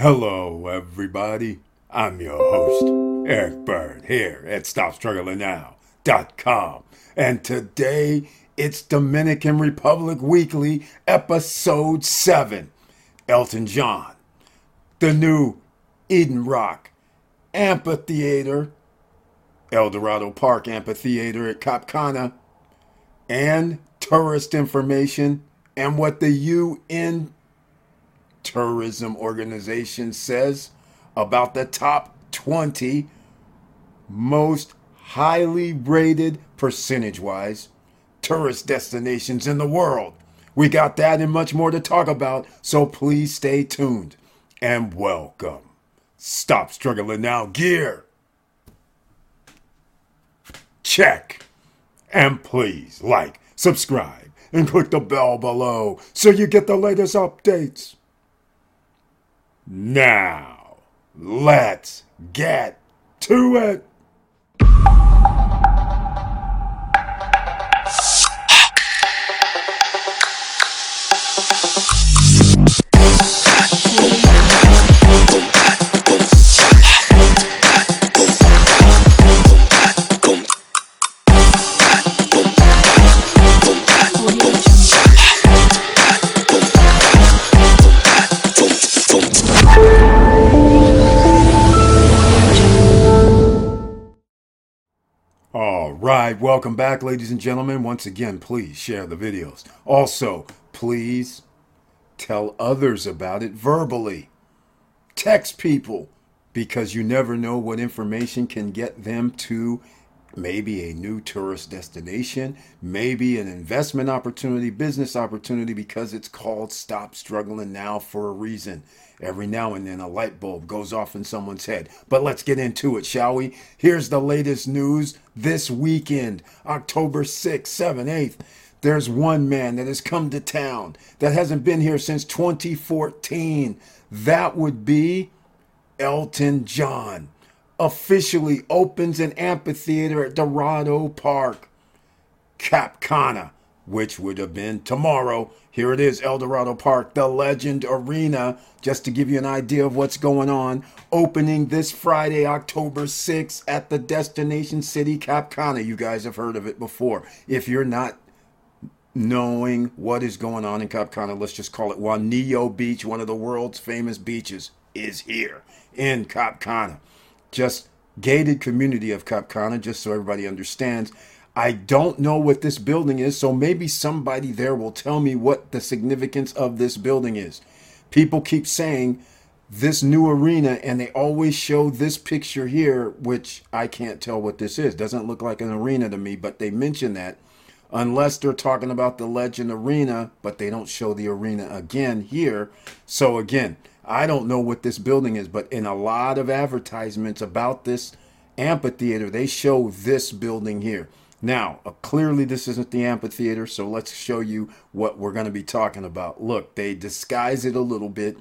Hello, everybody. I'm your host, Eric Bird, here at StopStrugglingNow.com. And today it's Dominican Republic Weekly, Episode 7 Elton John, the new Eden Rock Amphitheater, El Dorado Park Amphitheater at Cap Cana, and tourist information and what the UN Tourism Organization says about the top 20 most highly rated percentage wise tourist destinations in the world. We got that and much more to talk about, so please stay tuned and welcome. Stop struggling now, gear. Check. And please like, subscribe, and click the bell below so you get the latest updates. Now, let's get to it. Right, welcome back, ladies and gentlemen. Once again, please share the videos. Also, please tell others about it verbally. Text people because you never know what information can get them to maybe a new tourist destination, maybe an investment opportunity, business opportunity, because it's called Stop Struggling Now for a reason. Every now and then a light bulb goes off in someone's head. But let's get into it, shall we? Here's the latest news this weekend, October 6th, 7th, 8th. There's one man that has come to town that hasn't been here since 2014. That would be Elton John officially opens an amphitheater at Dorado Park, Cap Cana, which would have been tomorrow. Here it is, El Dorado Park, the Legend Arena, just to give you an idea of what's going on. Opening this Friday, October 6th at the destination city, Cap Cana. You guys have heard of it before. If you're not knowing what is going on in Cap Cana, let's just call it Juanillo Beach, one of the world's famous beaches, is here in Cap Cana just gated community of Cap Cana, just so everybody understands. I don't know what this building is, so maybe somebody there will tell me what the significance of this building is. People keep saying this new arena, and they always show this picture here, which I can't tell what this is. Doesn't look like an arena to me, but they mention that. Unless they're talking about the Legend Arena, but they don't show the arena again here. So, again, I don't know what this building is, but in a lot of advertisements about this amphitheater, they show this building here. Now, uh, clearly, this isn't the amphitheater, so let's show you what we're going to be talking about. Look, they disguise it a little bit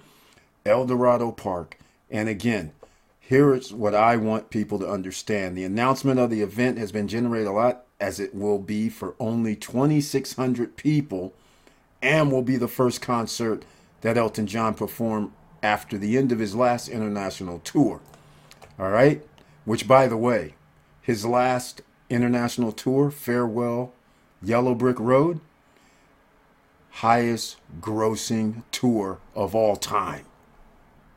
El Dorado Park. And again, here is what I want people to understand. The announcement of the event has been generated a lot, as it will be for only 2,600 people, and will be the first concert that Elton John performed after the end of his last international tour. All right? Which, by the way, his last international tour, Farewell Yellow Brick Road, highest grossing tour of all time.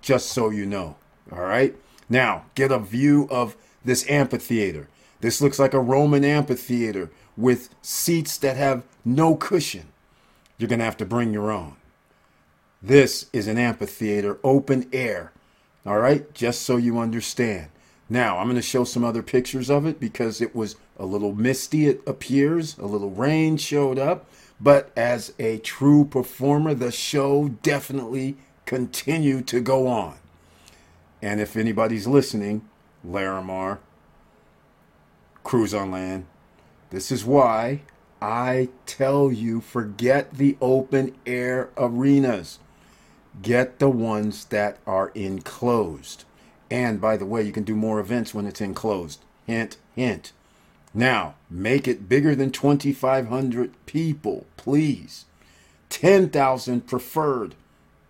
Just so you know. All right? Now, get a view of this amphitheater. This looks like a Roman amphitheater with seats that have no cushion. You're going to have to bring your own. This is an amphitheater, open air. All right, just so you understand. Now, I'm going to show some other pictures of it because it was a little misty, it appears. A little rain showed up. But as a true performer, the show definitely continued to go on. And if anybody's listening, Larimar, Cruise on Land, this is why I tell you forget the open air arenas get the ones that are enclosed. And by the way, you can do more events when it's enclosed. Hint, hint. Now, make it bigger than 2,500 people, please. 10,000 preferred.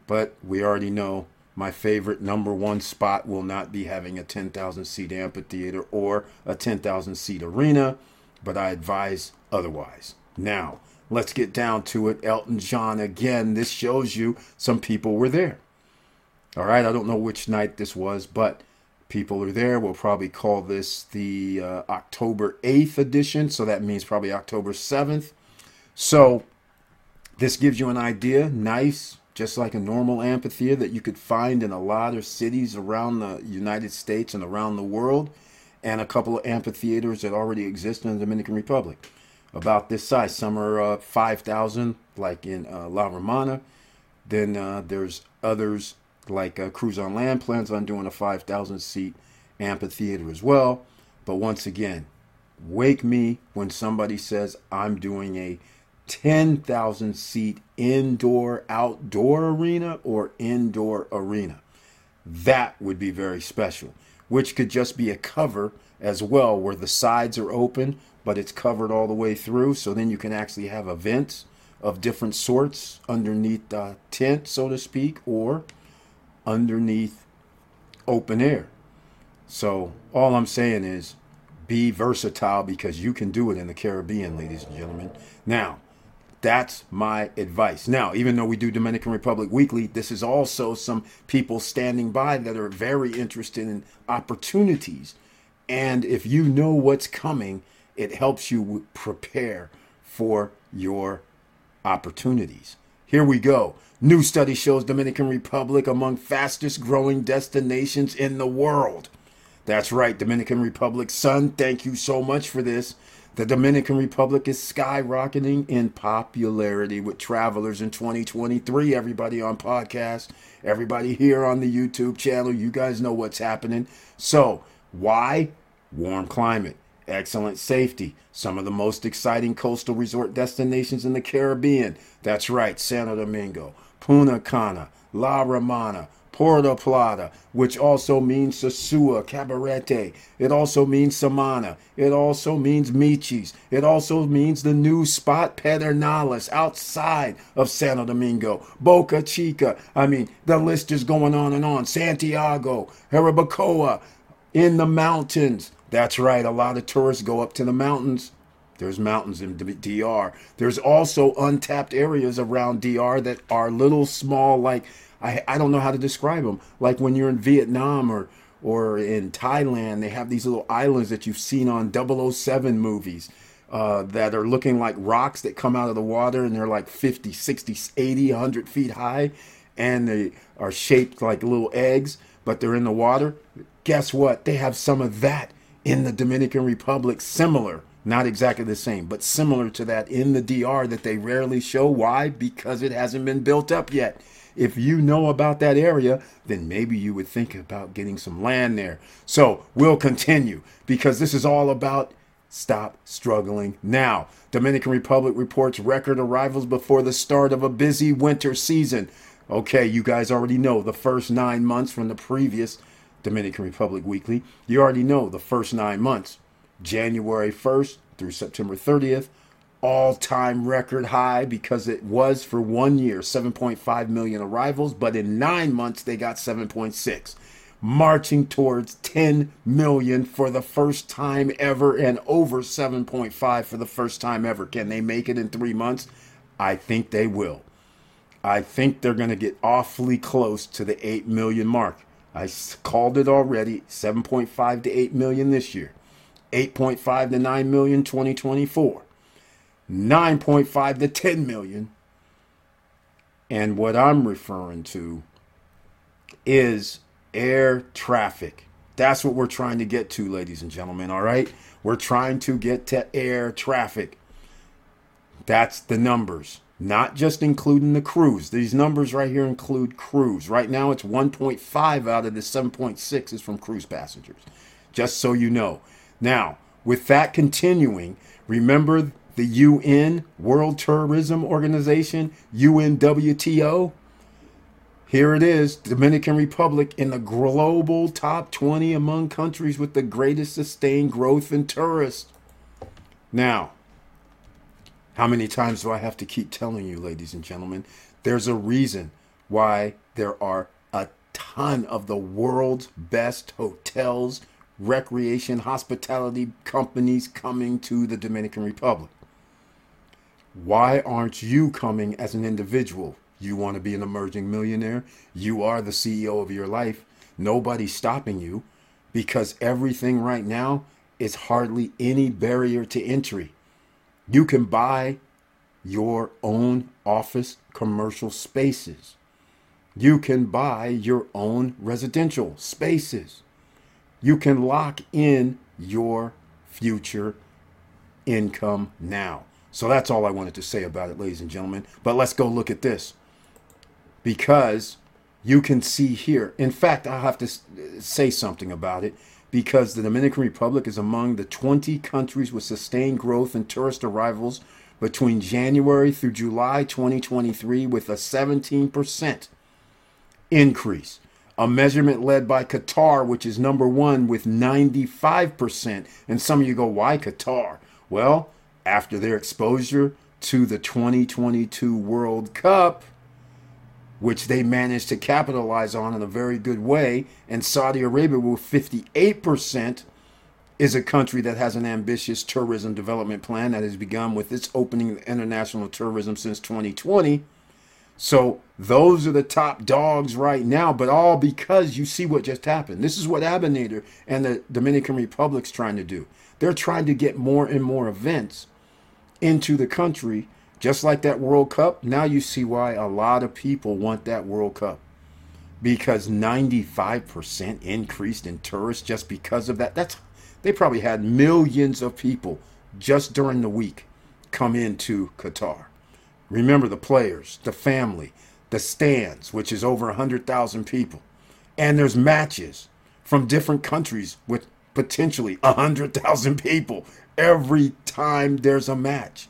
But we already know my favorite number one spot will not be having a 10,000 seat amphitheater or a 10,000 seat arena, but I advise otherwise. Now, let's get down to it. Elton John, again, this shows you some people were there. All right, I don't know which night this was, but people are there. We'll probably call this the uh, October 8th edition, so that means probably October 7th. So, this gives you an idea. Nice, just like a normal amphitheater that you could find in a lot of cities around the United States and around the world, and a couple of amphitheaters that already exist in the Dominican Republic. About this size. Some are uh, 5,000, like in uh, La Romana. Then uh, there's others like uh, Cruise on Land plans on doing a 5,000 seat amphitheater as well. But once again, wake me when somebody says I'm doing a 10,000 seat indoor outdoor arena or indoor arena. That would be very special, which could just be a cover as well, where the sides are open, but it's covered all the way through. So then you can actually have events of different sorts underneath the tent, so to speak, or underneath open air. So all I'm saying is be versatile because you can do it in the Caribbean, ladies and gentlemen. Now, that's my advice. Now, even though we do Dominican Republic weekly, this is also some people standing by that are very interested in opportunities. And if you know what's coming, it helps you prepare for your opportunities. Here we go. New study shows Dominican Republic among fastest growing destinations in the world. That's right, Dominican Republic. Sun, thank you so much for this. The Dominican Republic is skyrocketing in popularity with travelers in 2023. Everybody on podcast, everybody here on the YouTube channel, you guys know what's happening. So, why? Warm climate, excellent safety, some of the most exciting coastal resort destinations in the Caribbean. That's right, Santo Domingo, Punta Cana, La Romana, Puerto Plata, which also means Sosua, Cabarete. It also means Samana. It also means Miches. It also means the new spot Pedernales outside of Santo Domingo. Boca Chica. I mean, the list is going on and on. Santiago, Jarabacoa, in the mountains. That's right, a lot of tourists go up to the mountains. There's mountains in DR. There's also untapped areas around DR that are little small, like I, I don't know how to describe them. Like when you're in Vietnam or or in Thailand, they have these little islands that you've seen on 007 movies uh, that are looking like rocks that come out of the water and they're like 50, 60, 80, 100 feet high and they are shaped like little eggs, but they're in the water. Guess what? They have some of that in the Dominican Republic, similar. Not exactly the same, but similar to that in the DR that they rarely show. Why? Because it hasn't been built up yet. If you know about that area, then maybe you would think about getting some land there. So we'll continue because this is all about stop struggling now. Dominican Republic reports record arrivals before the start of a busy winter season. Okay, you guys already know the first nine months from the previous Dominican Republic Weekly. You already know the first nine months January 1st through September 30th all time record high because it was for one year 7.5 million arrivals, but in nine months they got 7.6, marching towards 10 million for the first time ever and over 7.5 for the first time ever. Can they make it in three months? I think they will. I think they're going to get awfully close to the 8 million mark. I called it already 7.5 to 8 million this year, 8.5 to 9 million 2024. 9.5 to 10 million. And what I'm referring to is air traffic. That's what we're trying to get to, ladies and gentlemen, all right? We're trying to get to air traffic. That's the numbers, not just including the cruise. These numbers right here include cruise. Right now, it's 1.5 out of the 7.6 is from cruise passengers, just so you know. Now, with that continuing, remember the UN, World Tourism Organization, UNWTO. Here it is Dominican Republic in the global top 20 among countries with the greatest sustained growth in tourists. Now, how many times do I have to keep telling you, ladies and gentlemen? There's a reason why there are a ton of the world's best hotels, recreation, hospitality companies coming to the Dominican Republic. Why aren't you coming as an individual? You want to be an emerging millionaire? You are the CEO of your life. Nobody's stopping you because everything right now is hardly any barrier to entry. You can buy your own office commercial spaces. You can buy your own residential spaces. You can lock in your future income now. So that's all I wanted to say about it, ladies and gentlemen. But let's go look at this. Because you can see here, in fact, I'll have to say something about it because the Dominican Republic is among the 20 countries with sustained growth in tourist arrivals between January through July 2023 with a 17% increase. A measurement led by Qatar, which is number one with 95%. And some of you go, why Qatar? Well, after their exposure to the 2022 World Cup, which they managed to capitalize on in a very good way, and Saudi Arabia, with 58%, is a country that has an ambitious tourism development plan that has begun with its opening of international tourism since 2020. So those are the top dogs right now, but all because you see what just happened. This is what Abinader and the Dominican Republic's trying to do. They're trying to get more and more events into the country, just like that World Cup. Now you see why a lot of people want that World Cup. Because 95% increased in tourists just because of that. That's they probably had millions of people just during the week come into Qatar. Remember the players, the family, the stands, which is over 100,000 people. And there's matches from different countries with potentially 100,000 people every time there's a match.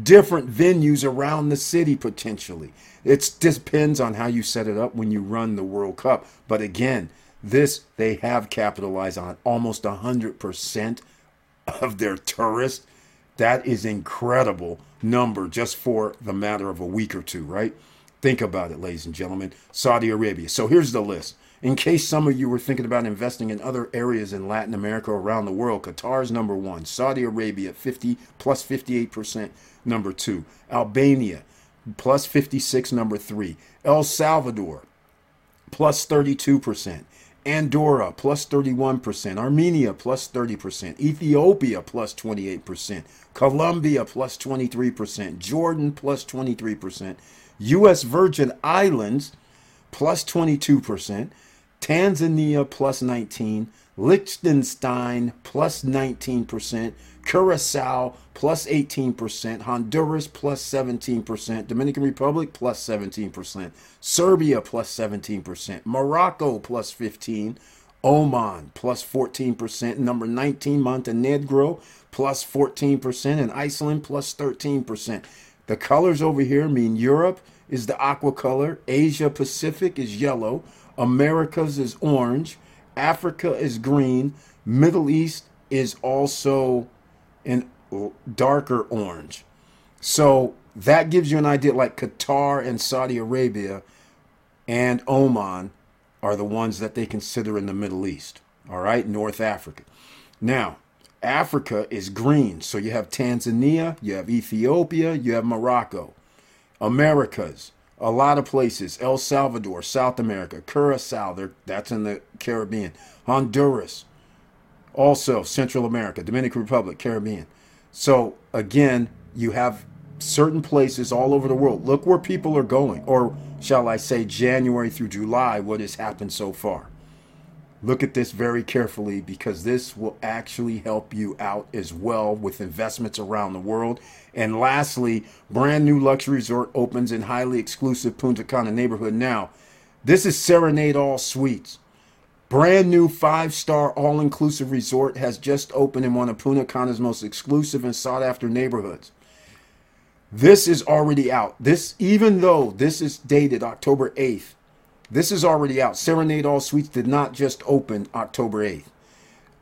Different venues around the city potentially. It depends on how you set it up when you run the World Cup. But again, this they have capitalized on almost 100% of their tourists. That is incredible number just for the matter of a week or two, right? Think about it, ladies and gentlemen. Saudi Arabia. So here's the list. In case some of you were thinking about investing in other areas in Latin America or around the world, Qatar is number one. Saudi Arabia, 50 plus 58%, number two. Albania, plus 56, number three. El Salvador, plus 32%. Andorra plus 31%, Armenia plus 30%, Ethiopia plus 28%, Colombia plus 23%, Jordan plus 23%, US Virgin Islands plus 22%, Tanzania plus 19, Liechtenstein plus 19%, Curacao plus 18%, Honduras plus 17%, Dominican Republic plus 17%, Serbia plus 17%, Morocco plus 15, Oman plus 14%, number 19 Montenegro plus 14%, and Iceland plus 13%. The colors over here mean Europe is the aqua color, Asia Pacific is yellow, Americas is orange, Africa is green, Middle East is also in darker orange. So that gives you an idea like Qatar and Saudi Arabia and Oman are the ones that they consider in the Middle East. All right, North Africa. Now, Africa is green. So you have Tanzania, you have Ethiopia, you have Morocco. Americas, a lot of places. El Salvador, South America, Curacao, that's in the Caribbean. Honduras, also Central America, Dominican Republic, Caribbean. So again, you have certain places all over the world. Look where people are going, or shall I say, January through July, what has happened so far. Look at this very carefully because this will actually help you out as well with investments around the world. And lastly, brand new luxury resort opens in highly exclusive Punta Cana neighborhood now. This is Serenade All Suites. Brand new five star all inclusive resort has just opened in one of Punta Cana's most exclusive and sought after neighborhoods. This is already out. This, even though this is dated October 8th, this is already out. Serenade All Suites did not just open October 8th.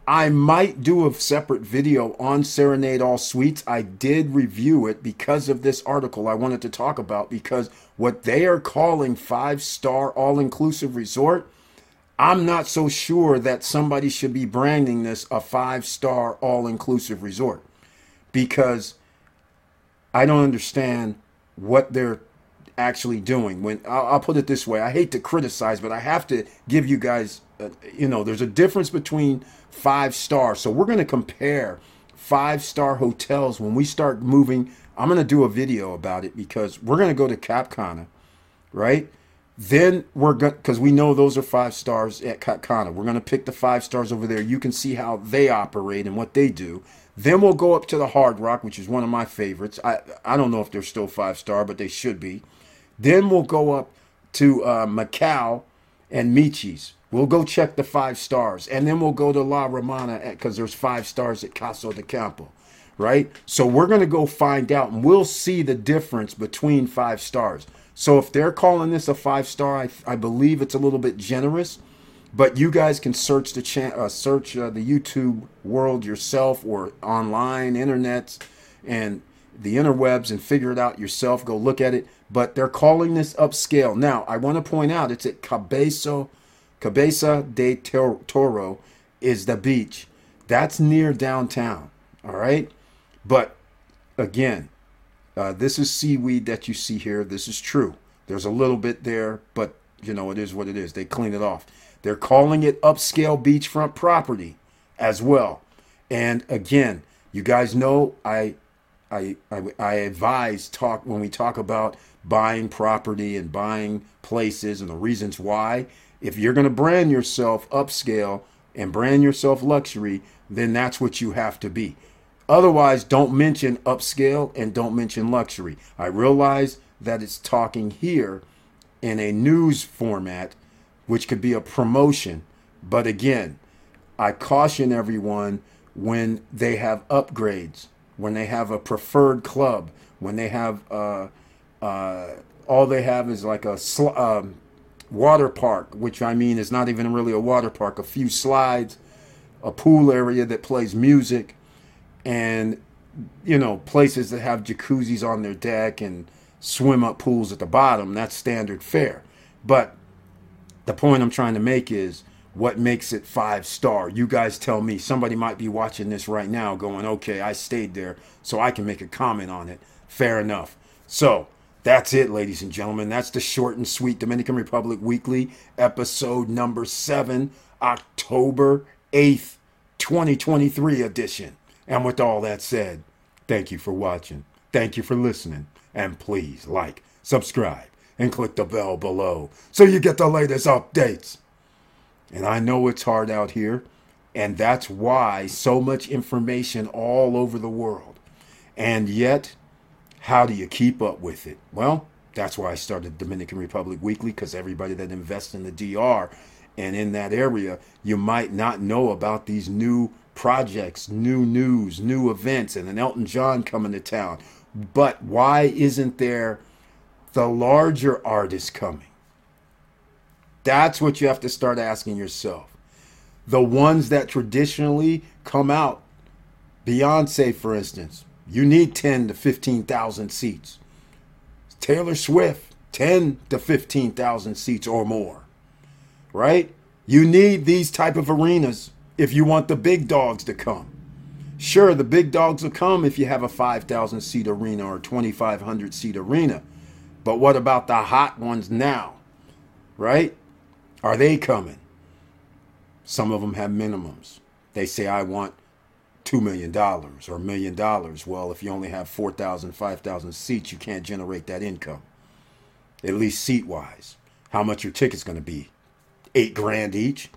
I might do a separate video on Serenade All Suites. I did review it because of this article I wanted to talk about because what they are calling five star all inclusive resort I'm not so sure that somebody should be branding this a five star all inclusive resort because I don't understand what they're actually doing. When I'll, I'll, put it this way, I hate to criticize, but I have to give you guys, uh, you know, there's a difference between five stars. So we're going to compare five star hotels when we start moving. I'm going to do a video about it because we're going to go to Cap Cana, right? Then we're going because we know those are five stars at Cap Cana. We're going to pick the five stars over there. You can see how they operate and what they do. Then we'll go up to the Hard Rock, which is one of my favorites. I I don't know if they're still five star, but they should be. Then we'll go up to uh, Macao and Miches. We'll go check the five stars, and then we'll go to La Romana because there's five stars at Casa de Campo, right? So we're gonna go find out, and we'll see the difference between five stars. So if they're calling this a five star, I, I believe it's a little bit generous but you guys can search the cha- uh, search uh, the YouTube world yourself or online internet and the interwebs and figure it out yourself. Go look at it. But they're calling this upscale. Now, I want to point out it's at Cabezo, Cabeza de Toro is the beach. That's near downtown. All right. But again, uh, this is seaweed that you see here. This is true. There's a little bit there, but you know, it is what it is. They clean it off. They're calling it upscale beachfront property as well. And again, you guys know I, I, I, I advise talk when we talk about buying property and buying places and the reasons why. If you're going to brand yourself upscale and brand yourself luxury, then that's what you have to be. Otherwise, don't mention upscale and don't mention luxury. I realize that it's talking here in a news format which could be a promotion. But again, I caution everyone when they have upgrades, when they have a preferred club, when they have uh, uh, all they have is like a sl- um, water park, which I mean is not even really a water park, a few slides, a pool area that plays music, and you know places that have jacuzzis on their deck and swim up pools at the bottom. That's standard fare. But the point I'm trying to make is what makes it five star. You guys tell me. Somebody might be watching this right now going, okay, I stayed there, so I can make a comment on it. Fair enough. So that's it, ladies and gentlemen. That's the short and sweet Dominican Republic Weekly, episode number seven, October 8th, 2023 edition. And with all that said, thank you for watching. Thank you for listening. And please like, subscribe and click the bell below so you get the latest updates. And I know it's hard out here, and that's why so much information all over the world. And yet, how do you keep up with it? Well, that's why I started Dominican Republic Weekly because everybody that invests in the DR and in that area, you might not know about these new projects, new news, new events, and an Elton John coming to town. But why isn't there the larger artists coming? That's what you have to start asking yourself. The ones that traditionally come out, Beyonce, for instance, you need 10 to 15,000 seats. Taylor Swift, 10 to 15,000 seats or more. Right? You need these type of arenas if you want the big dogs to come. Sure, the big dogs will come if you have a 5,000 seat arena or 2,500 seat arena. But what about the hot ones now? Right? Are they coming? Some of them have minimums. They say, I want $2 million or a million dollars. Well, if you only have 4,000, 5,000 seats, you can't generate that income, at least seat wise. How much your ticket's going to be? Eight grand each?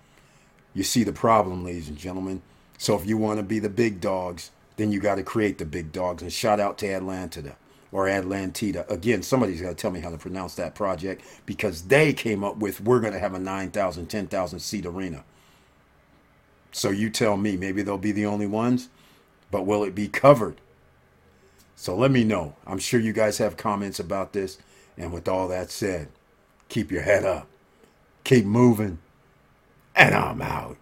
You see the problem, ladies and gentlemen. So if you want to be the big dogs, then you got to create the big dogs. And shout out to Atlanta or Atlantida. Again, somebody's got to tell me how to pronounce that project because they came up with we're going to have a 9,000, 10,000 seat arena. So you tell me, maybe they'll be the only ones, but will it be covered? So let me know. I'm sure you guys have comments about this. And with all that said, keep your head up, keep moving, and I'm out.